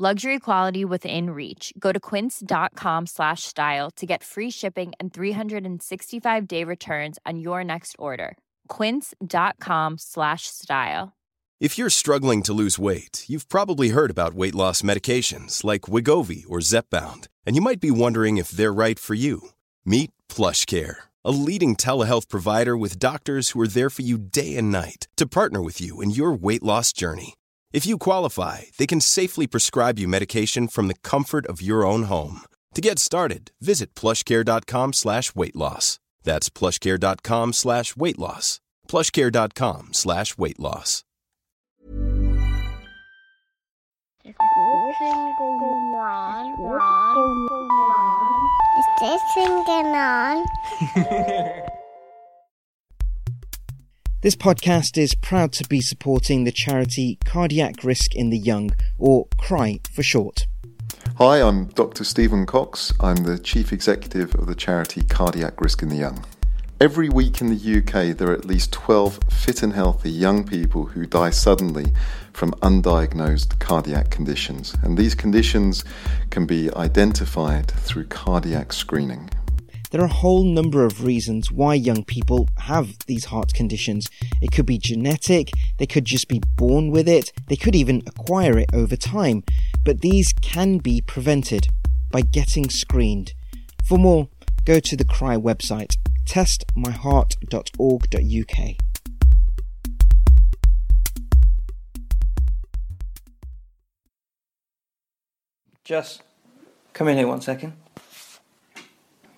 Luxury quality within reach. Go to quince.com slash style to get free shipping and 365 day returns on your next order. Quince.com slash style. If you're struggling to lose weight, you've probably heard about weight loss medications like Wegovy or Zepbound, and you might be wondering if they're right for you. Meet Plush Care, a leading telehealth provider with doctors who are there for you day and night to partner with you in your weight loss journey. If you qualify, they can safely prescribe you medication from the comfort of your own home. To get started, visit plushcare.com slash weight loss. That's plushcare.com slash weight loss. Plushcare.com slash weight loss. Is this singing on? This podcast is proud to be supporting the charity Cardiac Risk in the Young, or CRY for short. Hi, I'm Dr. Stephen Cox. I'm the Chief Executive of the charity Cardiac Risk in the Young. Every week in the UK, there are at least 12 fit and healthy young people who die suddenly from undiagnosed cardiac conditions, and these conditions can be identified through cardiac screening. There are a whole number of reasons why young people have these heart conditions. It could be genetic, they could just be born with it, they could even acquire it over time, but these can be prevented by getting screened. For more, go to the CRY website, testmyheart.org.uk. Just come in here one second.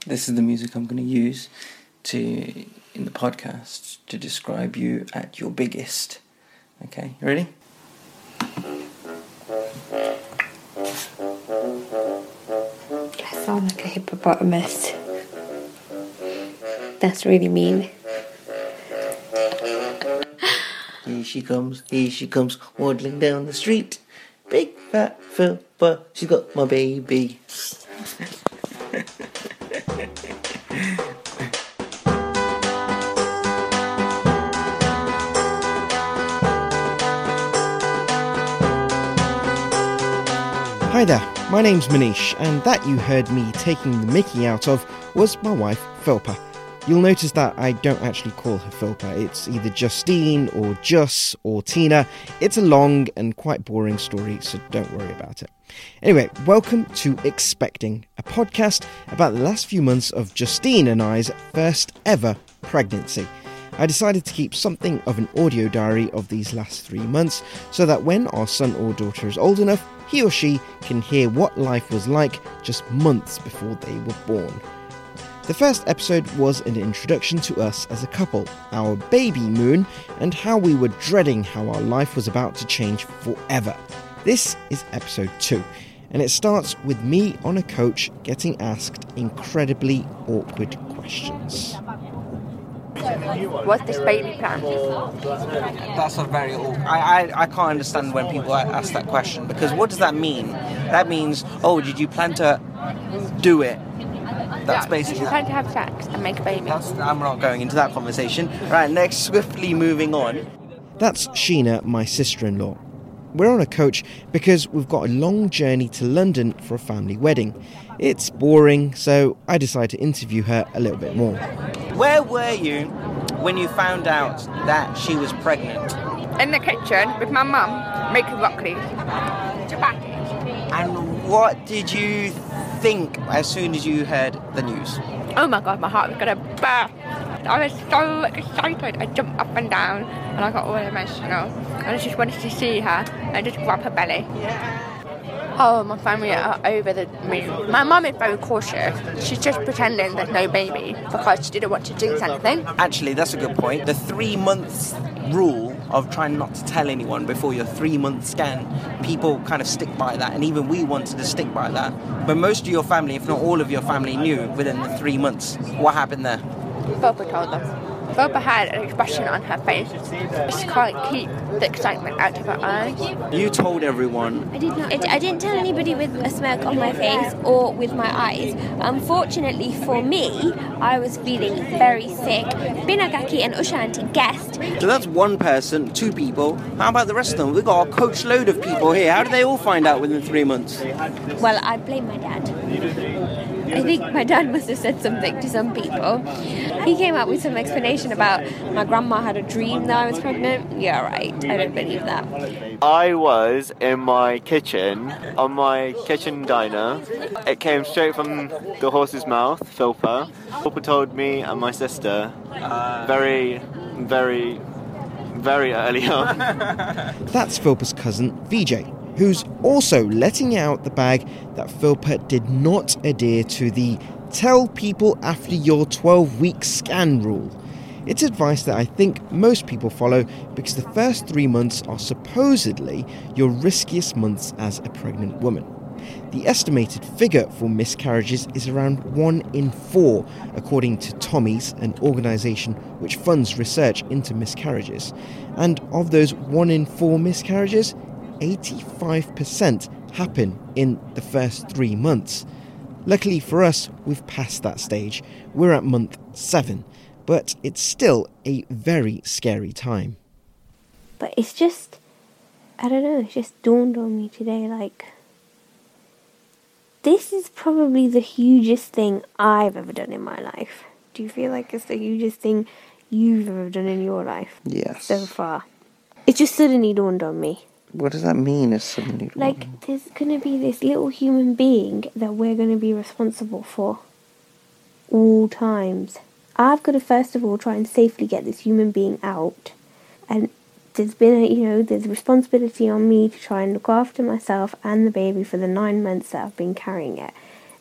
This is the music I'm going to use to in the podcast to describe you at your biggest. Okay, you ready? I sound like a hippopotamus. That's really mean. Here she comes, here she comes, waddling down the street. Big fat Philpa, she's got my baby. There, my name's Manish, and that you heard me taking the mickey out of was my wife, Philpa. You'll notice that I don't actually call her Philpa. It's either Justine or Jus or Tina. It's a long and quite boring story, so don't worry about it. Anyway, welcome to Expecting, a podcast about the last few months of Justine and I's first ever pregnancy. I decided to keep something of an audio diary of these last three months so that when our son or daughter is old enough, he or she can hear what life was like just months before they were born. The first episode was an introduction to us as a couple, our baby moon, and how we were dreading how our life was about to change forever. This is episode 2, and it starts with me on a coach getting asked incredibly awkward questions. What's this baby plan? That's a very. I, I, I can't understand when people ask that question because what does that mean? That means, oh, did you plan to do it? That's yeah, basically. You plan to have sex and make a baby. That's, I'm not going into that conversation. Right, next, swiftly moving on. That's Sheena, my sister in law. We're on a coach because we've got a long journey to London for a family wedding. It's boring, so I decided to interview her a little bit more. Where were you when you found out that she was pregnant? In the kitchen with my mum making broccoli. Chapati. And what did you think as soon as you heard the news? Oh my god, my heart was gonna burst. I was so excited. I jumped up and down and I got all emotional. And I just wanted to see her and just grab her belly. Oh, my family are over the moon. My mum is very cautious. She's just pretending there's no baby because she didn't want to jinx anything. Actually, that's a good point. The three months rule of trying not to tell anyone before your three month scan. People kind of stick by that, and even we wanted to stick by that. But most of your family, if not all of your family, knew within the three months. What happened there? Boba told them. Boba had an expression on her face. She can't keep the excitement out of her eyes. You told everyone. I did not. I didn't tell anybody with a smirk on my face or with my eyes. Unfortunately for me, I was feeling very sick. Binagaki and Ushanti guessed. So that's one person, two people. How about the rest of them? We've got a coach load of people here. How did they all find out within three months? Well, I blame my dad. I think my dad must have said something to some people. He came up with some explanation about my grandma had a dream that I was pregnant. Yeah, right. I don't believe that. I was in my kitchen, on my kitchen diner. It came straight from the horse's mouth, Philpa. Philpa told me and my sister very, very, very early on. That's Philpa's cousin, VJ, who's also letting out the bag that Philpa did not adhere to the tell people after your 12 week scan rule. It's advice that I think most people follow because the first three months are supposedly your riskiest months as a pregnant woman. The estimated figure for miscarriages is around 1 in 4, according to Tommy's, an organisation which funds research into miscarriages. And of those 1 in 4 miscarriages, 85% happen in the first three months. Luckily for us, we've passed that stage. We're at month 7, but it's still a very scary time. But it's just, I don't know, it just dawned on me today like, this is probably the hugest thing I've ever done in my life. Do you feel like it's the hugest thing you've ever done in your life Yes. so far? It just suddenly dawned on me. What does that mean? Suddenly Like, there's going to be this little human being that we're going to be responsible for all times. I've got to first of all try and safely get this human being out. And there's been, a, you know, there's responsibility on me to try and look after myself and the baby for the nine months that I've been carrying it.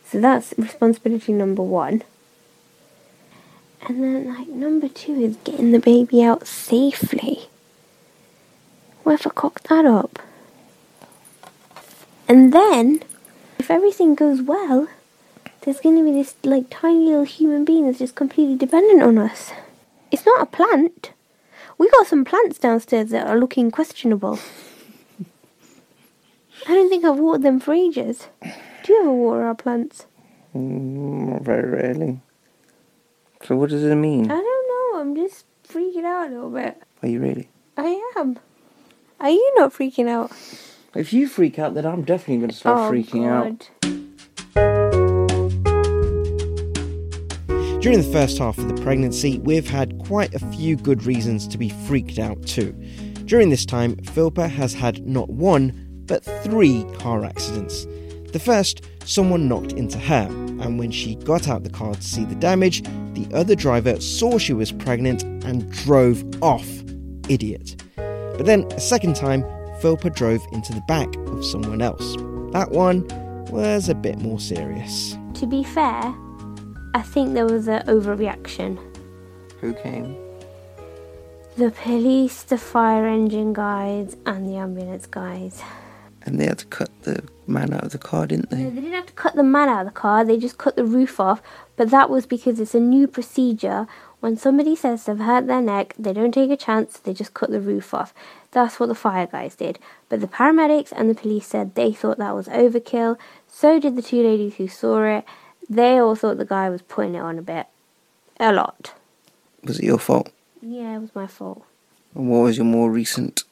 So that's responsibility number one. And then, like, number two is getting the baby out safely. What if I cock that up? And then, if everything goes well, there's going to be this like tiny little human being that's just completely dependent on us. It's not a plant. We got some plants downstairs that are looking questionable. I don't think I've watered them for ages. Do you ever water our plants? Mm, not very rarely. So what does it mean? I don't know. I'm just freaking out a little bit. Are you really? I am. Are you not freaking out? If you freak out, then I'm definitely going to start oh, freaking out. During the first half of the pregnancy, we've had quite a few good reasons to be freaked out too. During this time, Philpa has had not one, but three car accidents. The first, someone knocked into her, and when she got out the car to see the damage, the other driver saw she was pregnant and drove off. Idiot. But then, a second time, Philpa drove into the back of someone else. That one was a bit more serious. To be fair, I think there was an overreaction. Who came? The police, the fire engine guys, and the ambulance guys. And they had to cut the man out of the car, didn't they? No, they? they didn't have to cut the man out of the car, they just cut the roof off. But that was because it's a new procedure. When somebody says they've hurt their neck, they don't take a chance, they just cut the roof off. That's what the fire guys did. But the paramedics and the police said they thought that was overkill. So did the two ladies who saw it. They all thought the guy was putting it on a bit. A lot. Was it your fault? Yeah, it was my fault. And what was your more recent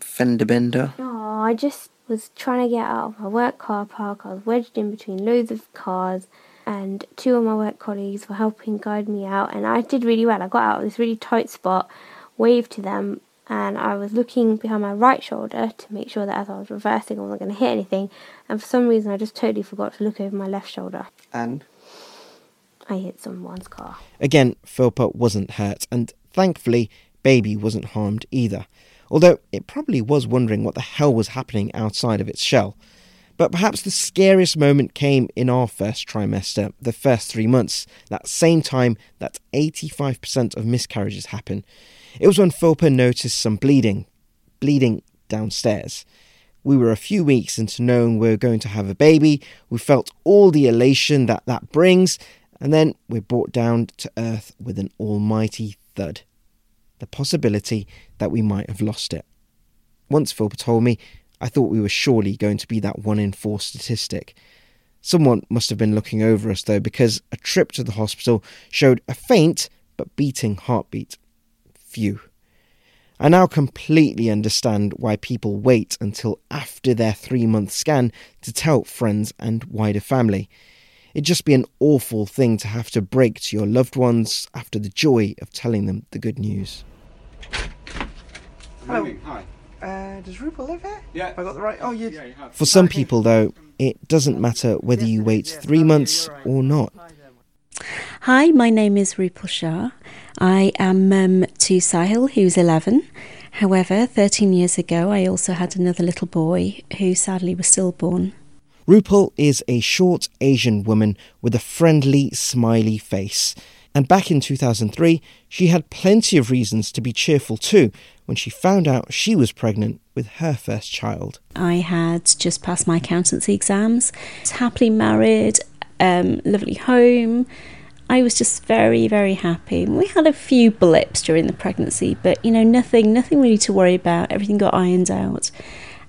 fender bender? Oh, I just was trying to get out of my work car park. I was wedged in between loads of cars, and two of my work colleagues were helping guide me out. And I did really well. I got out of this really tight spot, waved to them, and I was looking behind my right shoulder to make sure that as I was reversing, I wasn't going to hit anything. And for some reason, I just totally forgot to look over my left shoulder. And I hit someone's car. Again, Philpa wasn't hurt, and thankfully, Baby wasn't harmed either. Although it probably was wondering what the hell was happening outside of its shell. But perhaps the scariest moment came in our first trimester, the first three months, that same time that 85% of miscarriages happen. It was when Philippa noticed some bleeding, bleeding downstairs. We were a few weeks into knowing we were going to have a baby. We felt all the elation that that brings, and then we're brought down to earth with an almighty thud. The possibility that we might have lost it. Once Philippa told me, I thought we were surely going to be that one in four statistic. Someone must have been looking over us though, because a trip to the hospital showed a faint but beating heartbeat. Phew. I now completely understand why people wait until after their three month scan to tell friends and wider family. It'd just be an awful thing to have to break to your loved ones after the joy of telling them the good news. Hello. Hi. Uh, does Rupert live here? Yeah. Have I got the right? Oh, you. For some people, though, it doesn't matter whether you wait three months or not. Hi, my name is Rupal Shah. I am mum to Sahil, who's 11. However, 13 years ago, I also had another little boy who sadly was stillborn. Rupal is a short Asian woman with a friendly, smiley face. And back in 2003, she had plenty of reasons to be cheerful too when she found out she was pregnant with her first child. I had just passed my accountancy exams, happily married, um, lovely home. I was just very, very happy. We had a few blips during the pregnancy, but you know, nothing, nothing really to worry about. Everything got ironed out,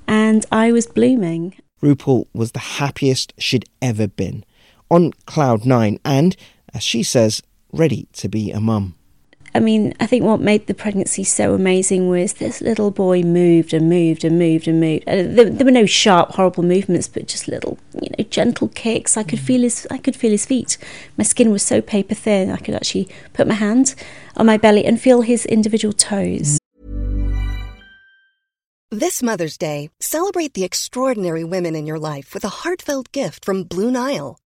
and I was blooming. Rupal was the happiest she'd ever been, on cloud nine, and, as she says, ready to be a mum. I mean, I think what made the pregnancy so amazing was this little boy moved and moved and moved and moved. Uh, there, there, were no sharp, horrible movements, but just little, you know, gentle kicks. I could feel his, I could feel his feet. My skin was so paper thin, I could actually put my hand on my belly and feel his individual toes. This Mother's Day, celebrate the extraordinary women in your life with a heartfelt gift from Blue Nile.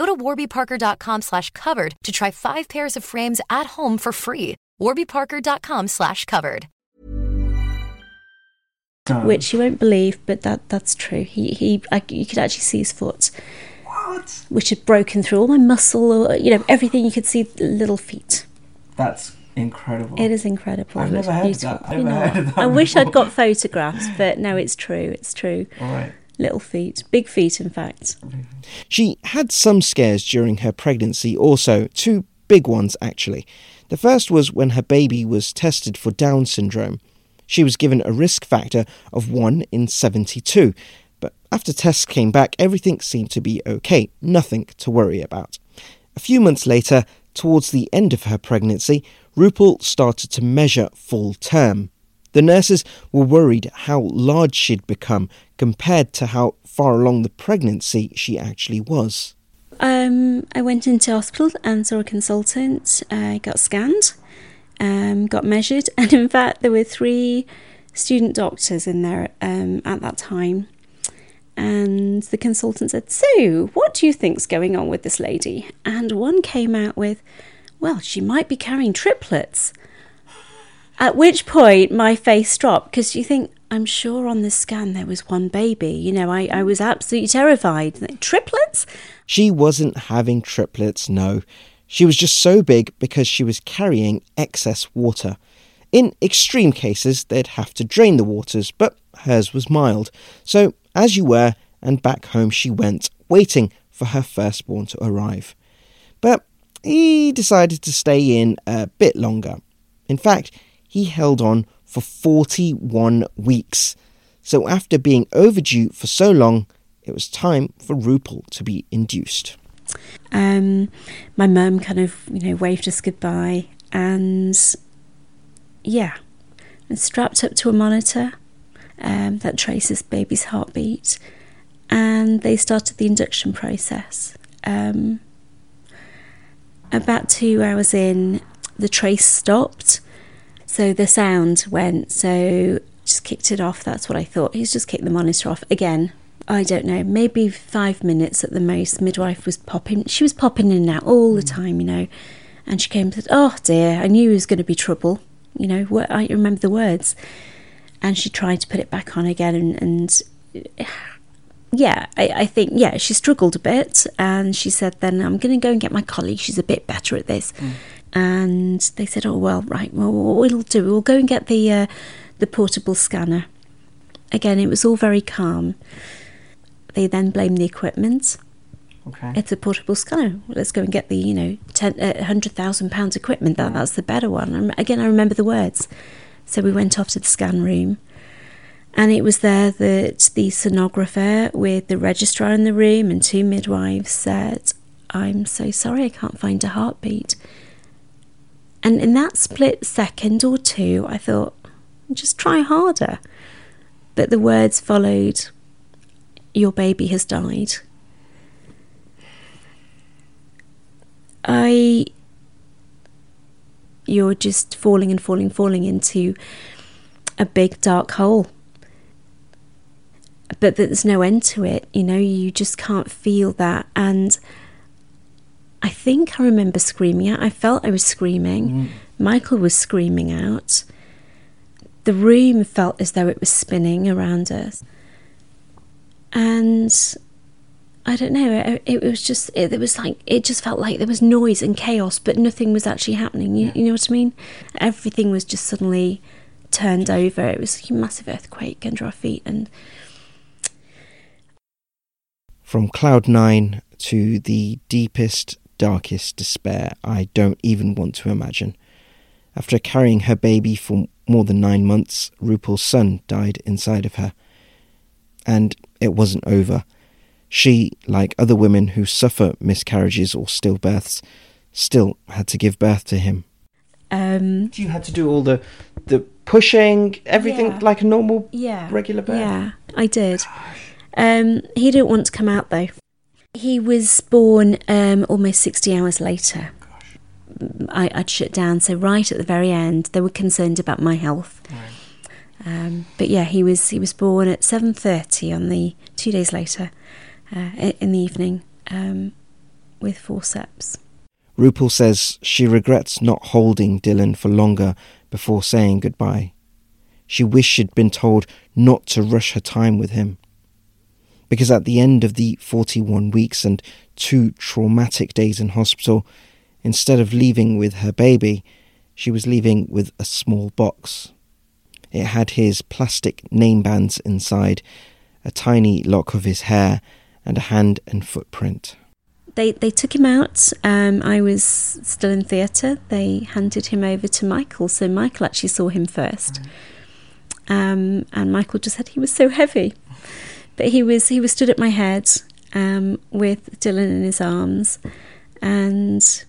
Go to warbyparker.com/covered to try 5 pairs of frames at home for free warbyparker.com slash covered. Which you won't believe, but that that's true. He he, I, you could actually see his foot, what? which had broken through all my muscle, you know, everything. You could see little feet. That's incredible. It is incredible. I've never heard that. I've never heard that I wish I'd got photographs, but no, it's true. It's true. All right. Little feet, big feet, in fact. She had some scares during her pregnancy, also, two big ones actually. The first was when her baby was tested for Down syndrome. She was given a risk factor of 1 in 72, but after tests came back, everything seemed to be okay, nothing to worry about. A few months later, towards the end of her pregnancy, Rupal started to measure full term. The nurses were worried how large she'd become compared to how far along the pregnancy she actually was. Um, I went into hospital and saw a consultant. I got scanned, um, got measured, and in fact, there were three student doctors in there um, at that time. And the consultant said, So, what do you think's going on with this lady? And one came out with, Well, she might be carrying triplets. At which point, my face dropped because you think, I'm sure on the scan there was one baby. You know, I, I mm. was absolutely terrified. Triplets? She wasn't having triplets, no. She was just so big because she was carrying excess water. In extreme cases, they'd have to drain the waters, but hers was mild. So, as you were, and back home she went, waiting for her firstborn to arrive. But he decided to stay in a bit longer. In fact, he held on for 41 weeks. So, after being overdue for so long, it was time for Rupal to be induced. Um, my mum kind of, you know, waved us goodbye and yeah, and strapped up to a monitor um, that traces baby's heartbeat, and they started the induction process. Um, about two hours in, the trace stopped, so the sound went. So just kicked it off. That's what I thought. He's just kicked the monitor off again. I don't know, maybe five minutes at the most. Midwife was popping. She was popping in and out all the time, you know. And she came and said, "Oh dear, I knew it was going to be trouble." You know, what I remember the words. And she tried to put it back on again, and, and yeah, I, I, think yeah, she struggled a bit, and she said, "Then I'm going to go and get my colleague. She's a bit better at this." Mm. And they said, "Oh well, right. Well, what we'll do, we'll go and get the uh, the portable scanner." Again, it was all very calm. They then blamed the equipment. Okay. It's a portable scanner. Let's go and get the, you know, ten, uh, hundred thousand pounds equipment. That that's the better one. And again, I remember the words. So we went off to the scan room, and it was there that the sonographer with the registrar in the room and two midwives said, "I'm so sorry, I can't find a heartbeat." And in that split second or two, I thought, just try harder. But the words followed, "Your baby has died." I you're just falling and falling, falling into a big dark hole. But there's no end to it, you know, you just can't feel that. And I think I remember screaming out. I felt I was screaming. Mm. Michael was screaming out. The room felt as though it was spinning around us. And I don't know. It, it was just it, it, was like it just felt like there was noise and chaos, but nothing was actually happening. You, you know what I mean? Everything was just suddenly turned over. It was a massive earthquake under our feet, and from cloud nine to the deepest, darkest despair, I don't even want to imagine. After carrying her baby for more than nine months, Rupal's son died inside of her, and it wasn't over. She, like other women who suffer miscarriages or stillbirths, still had to give birth to him. Um, you had to do all the the pushing, everything yeah. like a normal, yeah, regular birth. Yeah, I did. Um, he didn't want to come out though. He was born um, almost sixty hours later. I, would shut down. So right at the very end, they were concerned about my health. Right. Um, but yeah, he was he was born at seven thirty on the two days later uh, in the evening um, with forceps. Rupal says she regrets not holding Dylan for longer before saying goodbye. She wished she'd been told not to rush her time with him. Because at the end of the 41 weeks and two traumatic days in hospital, instead of leaving with her baby, she was leaving with a small box. It had his plastic name bands inside, a tiny lock of his hair, and a hand and footprint. They they took him out. Um, I was still in theatre. They handed him over to Michael, so Michael actually saw him first. Um, and Michael just said he was so heavy, but he was he was stood at my head um, with Dylan in his arms, and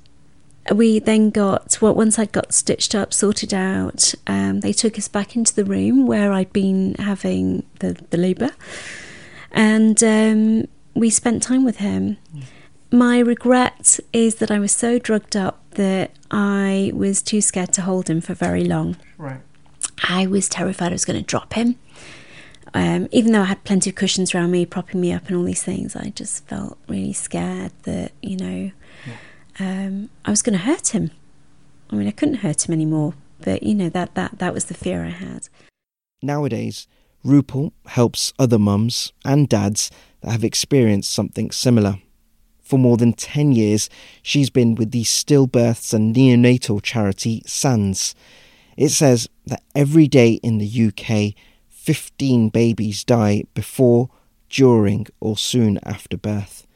we then got well once I got stitched up, sorted out. Um, they took us back into the room where I'd been having the the labour, and um, we spent time with him. My regret is that I was so drugged up that I was too scared to hold him for very long. Right. I was terrified I was going to drop him. Um, even though I had plenty of cushions around me, propping me up, and all these things, I just felt really scared that you know yeah. um, I was going to hurt him. I mean, I couldn't hurt him anymore, but you know that that that was the fear I had. Nowadays, Rupal helps other mums and dads that have experienced something similar. For more than 10 years, she's been with the stillbirths and neonatal charity SANDS. It says that every day in the UK, 15 babies die before, during, or soon after birth.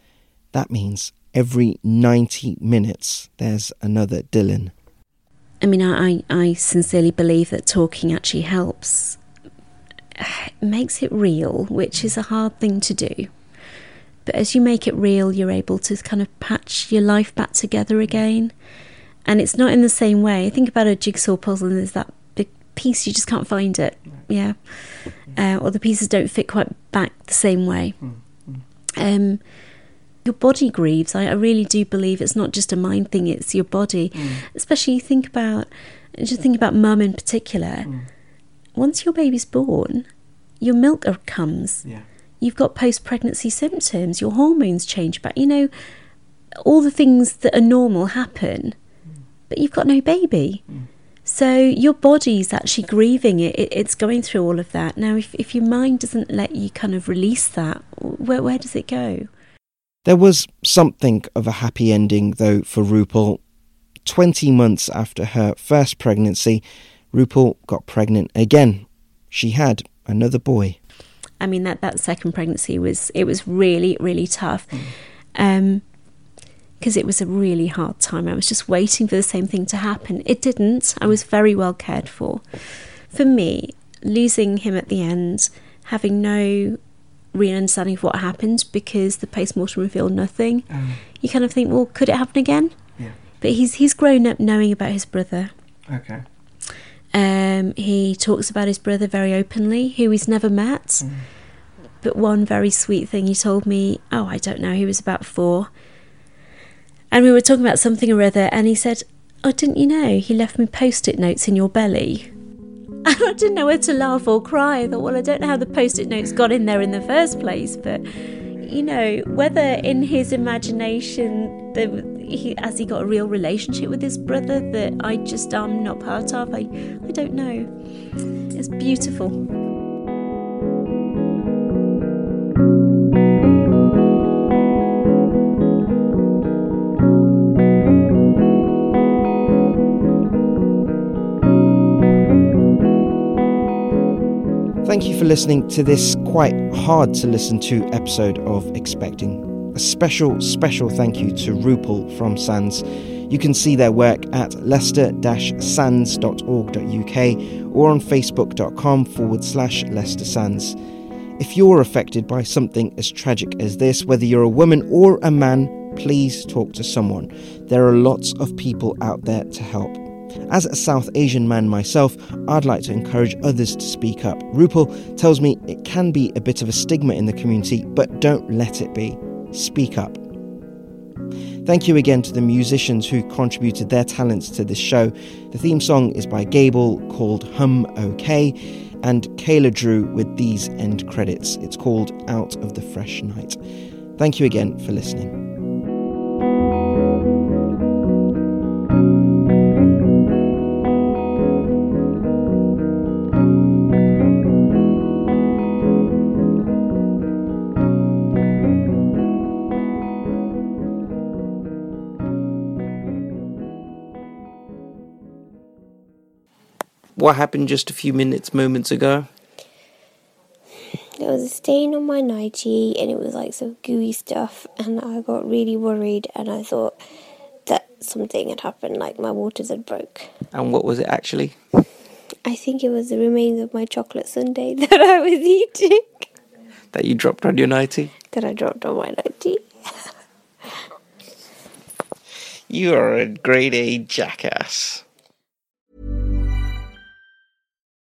That means every 90 minutes there's another Dylan. I mean, I, I sincerely believe that talking actually helps. It makes it real, which is a hard thing to do. But as you make it real, you're able to kind of patch your life back together again. And it's not in the same way. Think about a jigsaw puzzle and there's that big piece, you just can't find it. Yeah. Uh, or the pieces don't fit quite back the same way. Um, your body grieves. I, I, really do believe it's not just a mind thing; it's your body. Mm. Especially you think about, just think about mum in particular. Mm. Once your baby's born, your milk comes. Yeah. You've got post-pregnancy symptoms. Your hormones change back. You know, all the things that are normal happen, mm. but you've got no baby. Mm. So your body's actually grieving it. it. It's going through all of that. Now, if, if your mind doesn't let you kind of release that, where, where does it go? There was something of a happy ending, though, for Rupal. 20 months after her first pregnancy, Rupal got pregnant again. She had another boy. I mean that that second pregnancy was it was really really tough. Um because it was a really hard time. I was just waiting for the same thing to happen. It didn't. I was very well cared for. For me, losing him at the end, having no real understanding of what happened because the post-mortem revealed nothing. Um, you kind of think, well, could it happen again? Yeah. But he's he's grown up knowing about his brother. Okay. Um, he talks about his brother very openly, who he's never met. Mm. But one very sweet thing he told me, oh, I don't know, he was about four. And we were talking about something or other, and he said, Oh, didn't you know he left me post it notes in your belly? And I didn't know whether to laugh or cry. I thought, well, I don't know how the post it notes got in there in the first place, but you know, whether in his imagination, the, he, has he got a real relationship with his brother that I just am not part of, I, I don't know. It's beautiful. Thank you for listening to this quite hard to listen to episode of Expecting. A special, special thank you to Rupal from SANDS. You can see their work at leicester-sands.org.uk or on facebook.com forward slash Leicester Sands. If you're affected by something as tragic as this, whether you're a woman or a man, please talk to someone. There are lots of people out there to help. As a South Asian man myself, I'd like to encourage others to speak up. Rupal tells me it can be a bit of a stigma in the community, but don't let it be. Speak up. Thank you again to the musicians who contributed their talents to this show. The theme song is by Gable called Hum OK, and Kayla Drew with these end credits. It's called Out of the Fresh Night. Thank you again for listening. What happened just a few minutes, moments ago? There was a stain on my nightie and it was like some gooey stuff, and I got really worried and I thought that something had happened, like my waters had broke. And what was it actually? I think it was the remains of my chocolate sundae that I was eating. That you dropped on your nightie? That I dropped on my nightie. you are a grade A jackass.